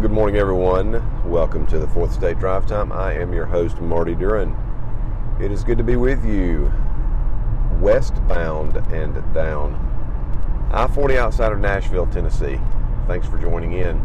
Good morning, everyone. Welcome to the Fourth Estate Drive Time. I am your host, Marty Duren. It is good to be with you, westbound and down. I 40 outside of Nashville, Tennessee. Thanks for joining in.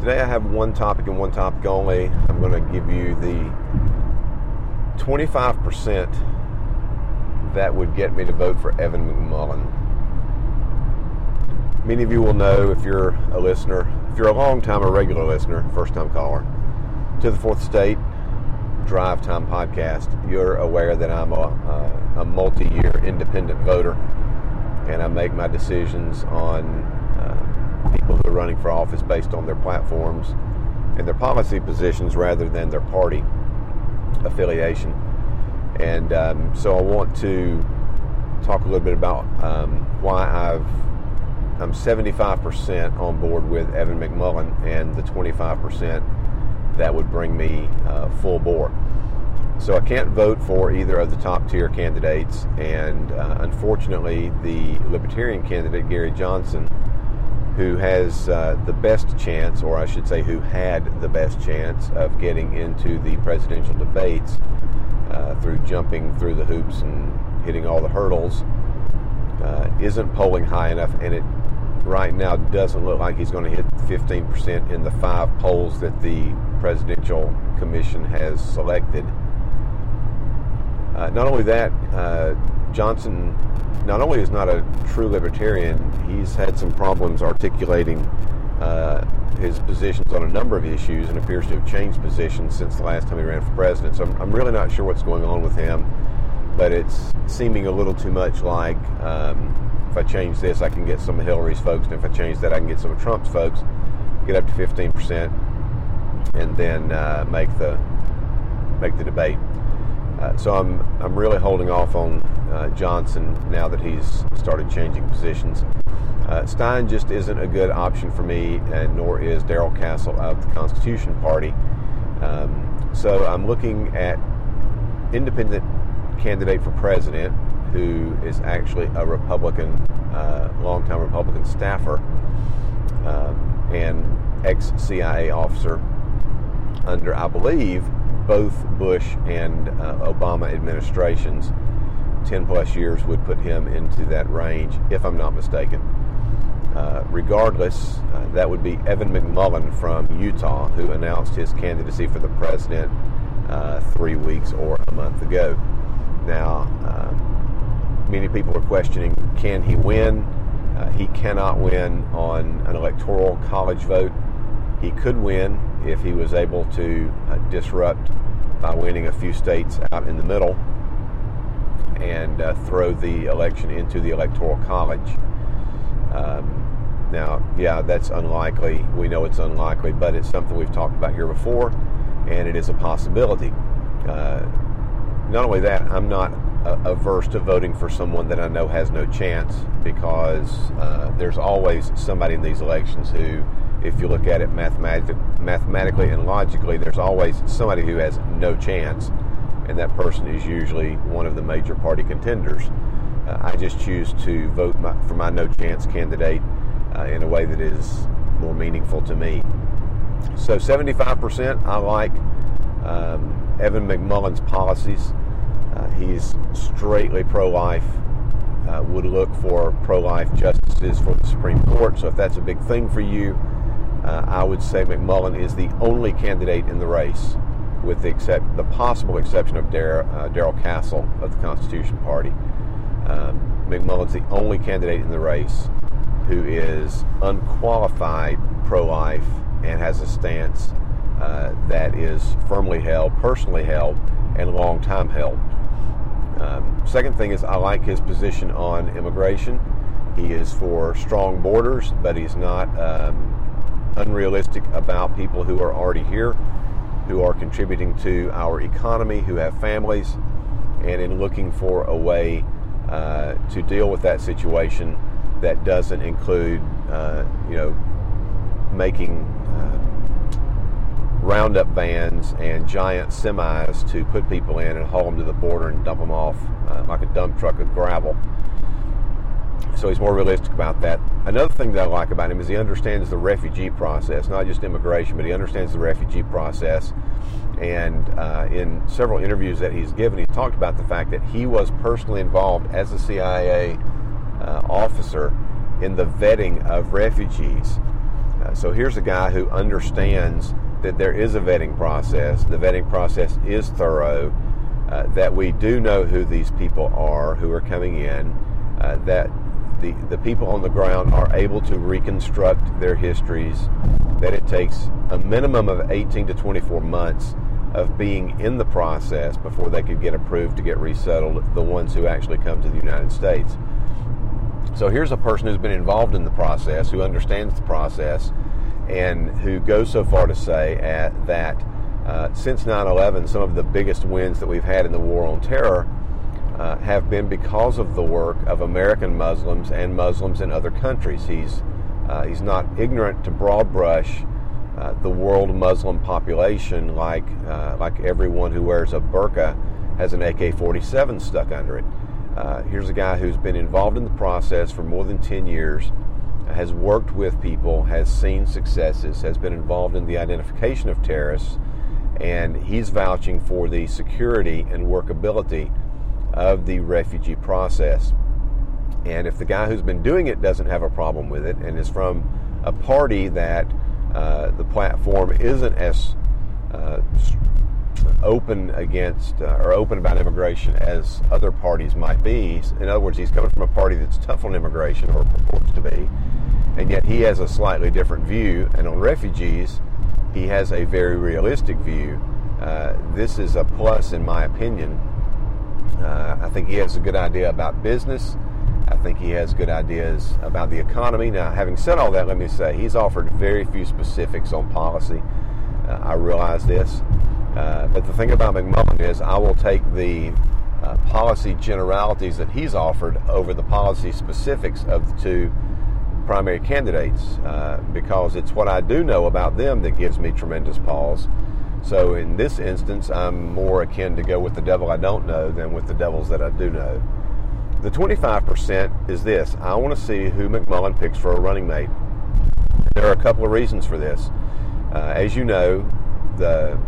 Today, I have one topic and one topic only. I'm going to give you the 25% that would get me to vote for Evan McMullin. Many of you will know if you're a listener, if you're a long time or regular listener, first time caller, to the Fourth Estate Drive Time podcast, you're aware that I'm a, a, a multi year independent voter and I make my decisions on uh, people who are running for office based on their platforms and their policy positions rather than their party affiliation. And um, so I want to talk a little bit about um, why I've I'm 75% on board with Evan McMullin, and the 25% that would bring me uh, full bore. So I can't vote for either of the top tier candidates, and uh, unfortunately, the Libertarian candidate Gary Johnson, who has uh, the best chance, or I should say, who had the best chance of getting into the presidential debates uh, through jumping through the hoops and hitting all the hurdles, uh, isn't polling high enough, and it right now doesn't look like he's going to hit 15% in the five polls that the Presidential Commission has selected. Uh, not only that, uh, Johnson not only is not a true libertarian, he's had some problems articulating uh, his positions on a number of issues and appears to have changed positions since the last time he ran for president. So I'm, I'm really not sure what's going on with him, but it's seeming a little too much like um, if I change this, I can get some of Hillary's folks, and if I change that, I can get some of Trump's folks, get up to 15%, and then uh, make the make the debate. Uh, so I'm I'm really holding off on uh, Johnson now that he's started changing positions. Uh, Stein just isn't a good option for me, and nor is Darrell Castle of the Constitution Party. Um, so I'm looking at independent candidate for president who is actually a Republican, uh, longtime Republican staffer um, and ex CIA officer under, I believe, both Bush and uh, Obama administrations. 10 plus years would put him into that range, if I'm not mistaken. Uh, regardless, uh, that would be Evan McMullin from Utah, who announced his candidacy for the president uh, three weeks or a month ago. Now, um, many people are questioning can he win? Uh, he cannot win on an electoral college vote. He could win if he was able to uh, disrupt by winning a few states out in the middle and uh, throw the election into the electoral college. Um, now, yeah, that's unlikely. We know it's unlikely, but it's something we've talked about here before, and it is a possibility. Uh, not only that, I'm not averse to voting for someone that I know has no chance because uh, there's always somebody in these elections who, if you look at it mathematic, mathematically and logically, there's always somebody who has no chance, and that person is usually one of the major party contenders. Uh, I just choose to vote my, for my no chance candidate uh, in a way that is more meaningful to me. So 75%, I like um, Evan McMullin's policies. Uh, he's straightly pro life, uh, would look for pro life justices for the Supreme Court. So if that's a big thing for you, uh, I would say McMullin is the only candidate in the race, with the, except, the possible exception of Darrell uh, Castle of the Constitution Party. Um, McMullin's the only candidate in the race who is unqualified pro life and has a stance uh, that is firmly held, personally held, and long time held. Um, second thing is, I like his position on immigration. He is for strong borders, but he's not um, unrealistic about people who are already here, who are contributing to our economy, who have families, and in looking for a way uh, to deal with that situation that doesn't include, uh, you know, making roundup vans and giant semis to put people in and haul them to the border and dump them off uh, like a dump truck of gravel. so he's more realistic about that. Another thing that I like about him is he understands the refugee process, not just immigration, but he understands the refugee process. And uh, in several interviews that he's given, he's talked about the fact that he was personally involved as a CIA uh, officer in the vetting of refugees. Uh, so here's a guy who understands that there is a vetting process. The vetting process is thorough. Uh, that we do know who these people are who are coming in. Uh, that the, the people on the ground are able to reconstruct their histories, that it takes a minimum of 18 to 24 months of being in the process before they could get approved to get resettled, the ones who actually come to the United States. So here's a person who's been involved in the process, who understands the process, and who goes so far to say at, that uh, since 9 11, some of the biggest wins that we've had in the war on terror uh, have been because of the work of American Muslims and Muslims in other countries. He's, uh, he's not ignorant to broad brush uh, the world Muslim population like, uh, like everyone who wears a burqa has an AK 47 stuck under it. Uh, here's a guy who's been involved in the process for more than 10 years, has worked with people, has seen successes, has been involved in the identification of terrorists, and he's vouching for the security and workability of the refugee process. And if the guy who's been doing it doesn't have a problem with it and is from a party that uh, the platform isn't as uh, open against uh, or open about immigration as other parties might be. In other words, he's coming from a party that's tough on immigration or purports to be, and yet he has a slightly different view. And on refugees, he has a very realistic view. Uh, this is a plus, in my opinion, uh, I think he has a good idea about business. I think he has good ideas about the economy. Now, having said all that, let me say he's offered very few specifics on policy. Uh, I realize this. Uh, but the thing about McMullin is, I will take the uh, policy generalities that he's offered over the policy specifics of the two primary candidates uh, because it's what I do know about them that gives me tremendous pause. So in this instance, I'm more akin to go with the devil I don't know than with the devils that I do know. The 25% is this I want to see who McMullin picks for a running mate. There are a couple of reasons for this. Uh, as you know, the,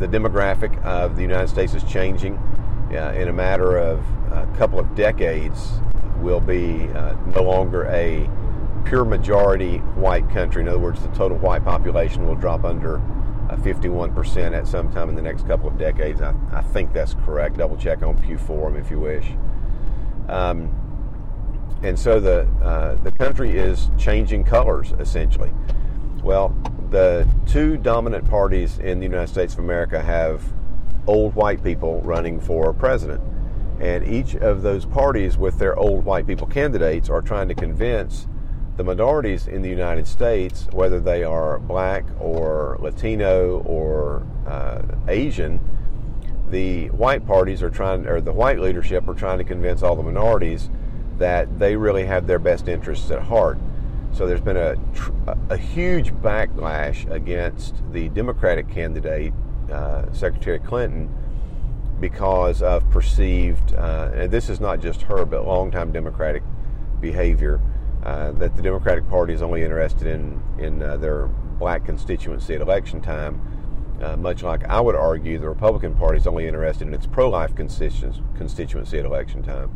the demographic of the United States is changing. Uh, in a matter of a couple of decades, will be uh, no longer a pure majority white country. In other words, the total white population will drop under 51% at some time in the next couple of decades. I, I think that's correct. Double check on Pew Forum if you wish. Um, and so the uh, the country is changing colors essentially. Well, the two dominant parties in the United States of America have old white people running for president, and each of those parties, with their old white people candidates, are trying to convince the minorities in the United States, whether they are black or Latino or uh, Asian, the white parties are trying, or the white leadership are trying to convince all the minorities that they really have their best interests at heart. So there's been a, a huge backlash against the Democratic candidate, uh, Secretary Clinton, because of perceived, uh, and this is not just her, but longtime Democratic behavior uh, that the Democratic Party is only interested in in uh, their black constituency at election time, uh, much like I would argue the Republican Party is only interested in its pro-life constituency at election time.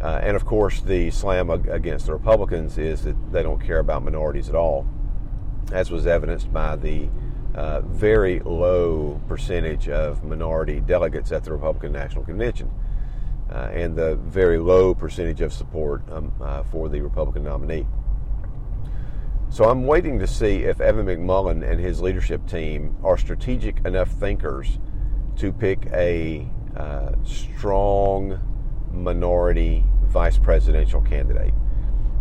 Uh, and of course, the slam against the Republicans is that they don't care about minorities at all, as was evidenced by the uh, very low percentage of minority delegates at the Republican National Convention uh, and the very low percentage of support um, uh, for the Republican nominee. So I'm waiting to see if Evan McMullin and his leadership team are strategic enough thinkers to pick a uh, strong minority vice presidential candidate.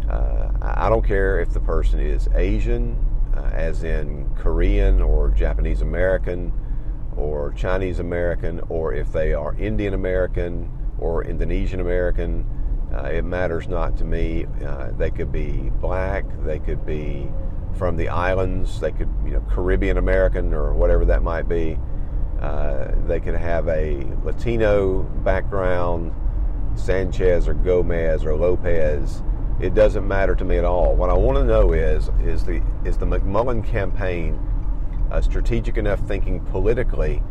Uh, I don't care if the person is Asian, uh, as in Korean or Japanese American or Chinese American, or if they are Indian American or Indonesian American. Uh, it matters not to me. Uh, they could be black. They could be from the islands. They could, you know, Caribbean American or whatever that might be. Uh, they could have a Latino background. Sanchez or Gomez or Lopez. It doesn't matter to me at all. What I want to know is is the is the McMullin campaign uh, strategic enough thinking politically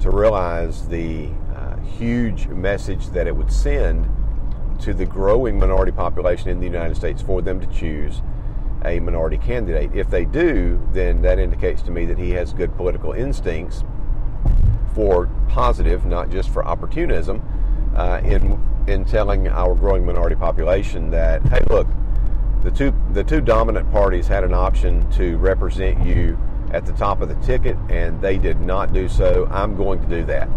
to realize the uh, huge message that it would send to the growing minority population in the United States for them to choose a minority candidate. If they do, then that indicates to me that he has good political instincts for positive, not just for opportunism, uh, in in telling our growing minority population that hey, look, the two the two dominant parties had an option to represent you at the top of the ticket, and they did not do so. I'm going to do that.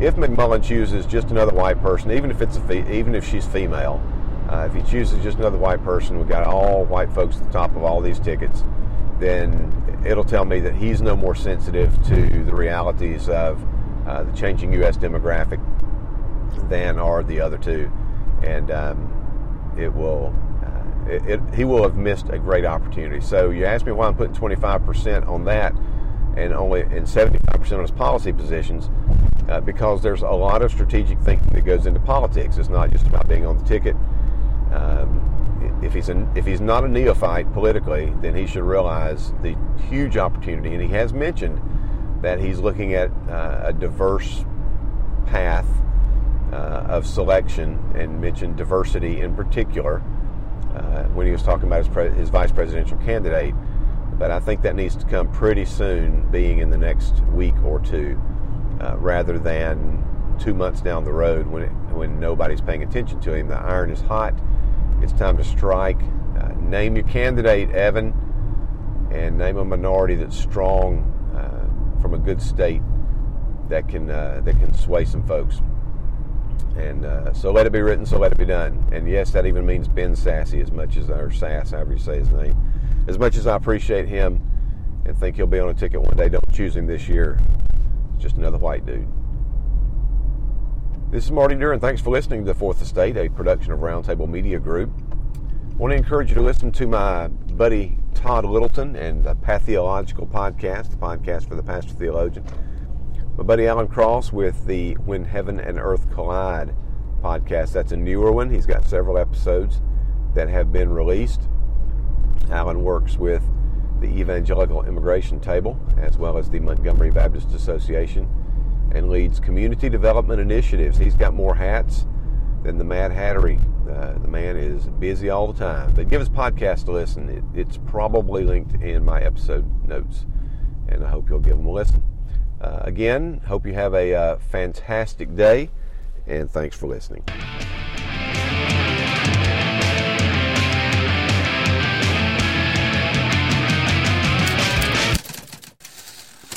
If McMullin chooses just another white person, even if it's a, even if she's female, uh, if he chooses just another white person, we've got all white folks at the top of all these tickets, then it'll tell me that he's no more sensitive to the realities of uh, the changing U.S. demographic than are the other two, and um, it will. Uh, it, it, he will have missed a great opportunity. So you asked me why I'm putting 25% on that, and only and 75% on his policy positions, uh, because there's a lot of strategic thinking that goes into politics. It's not just about being on the ticket. Um, if he's if he's not a neophyte politically, then he should realize the huge opportunity, and he has mentioned that he's looking at uh, a diverse path uh, of selection and mentioned diversity in particular uh, when he was talking about his, pre- his vice presidential candidate. But I think that needs to come pretty soon, being in the next week or two, uh, rather than two months down the road when it, when nobody's paying attention to him. The iron is hot. It's time to strike. Uh, name your candidate, Evan, and name a minority that's strong uh, from a good state that can uh, that can sway some folks. And uh, so let it be written, so let it be done. And yes, that even means Ben Sassy as much as, or Sass, however you say his name. As much as I appreciate him and think he'll be on a ticket one day, don't choose him this year. just another white dude. This is Marty Duren. Thanks for listening to The Fourth Estate, a production of Roundtable Media Group. I want to encourage you to listen to my buddy Todd Littleton and the Pathological Podcast, the podcast for the pastor theologian my buddy Alan Cross with the When Heaven and Earth Collide podcast. That's a newer one. He's got several episodes that have been released. Alan works with the Evangelical Immigration Table as well as the Montgomery Baptist Association and leads community development initiatives. He's got more hats than the Mad Hattery. Uh, the man is busy all the time. But give his podcast a listen. It, it's probably linked in my episode notes, and I hope you'll give him a listen. Uh, again, hope you have a uh, fantastic day, and thanks for listening.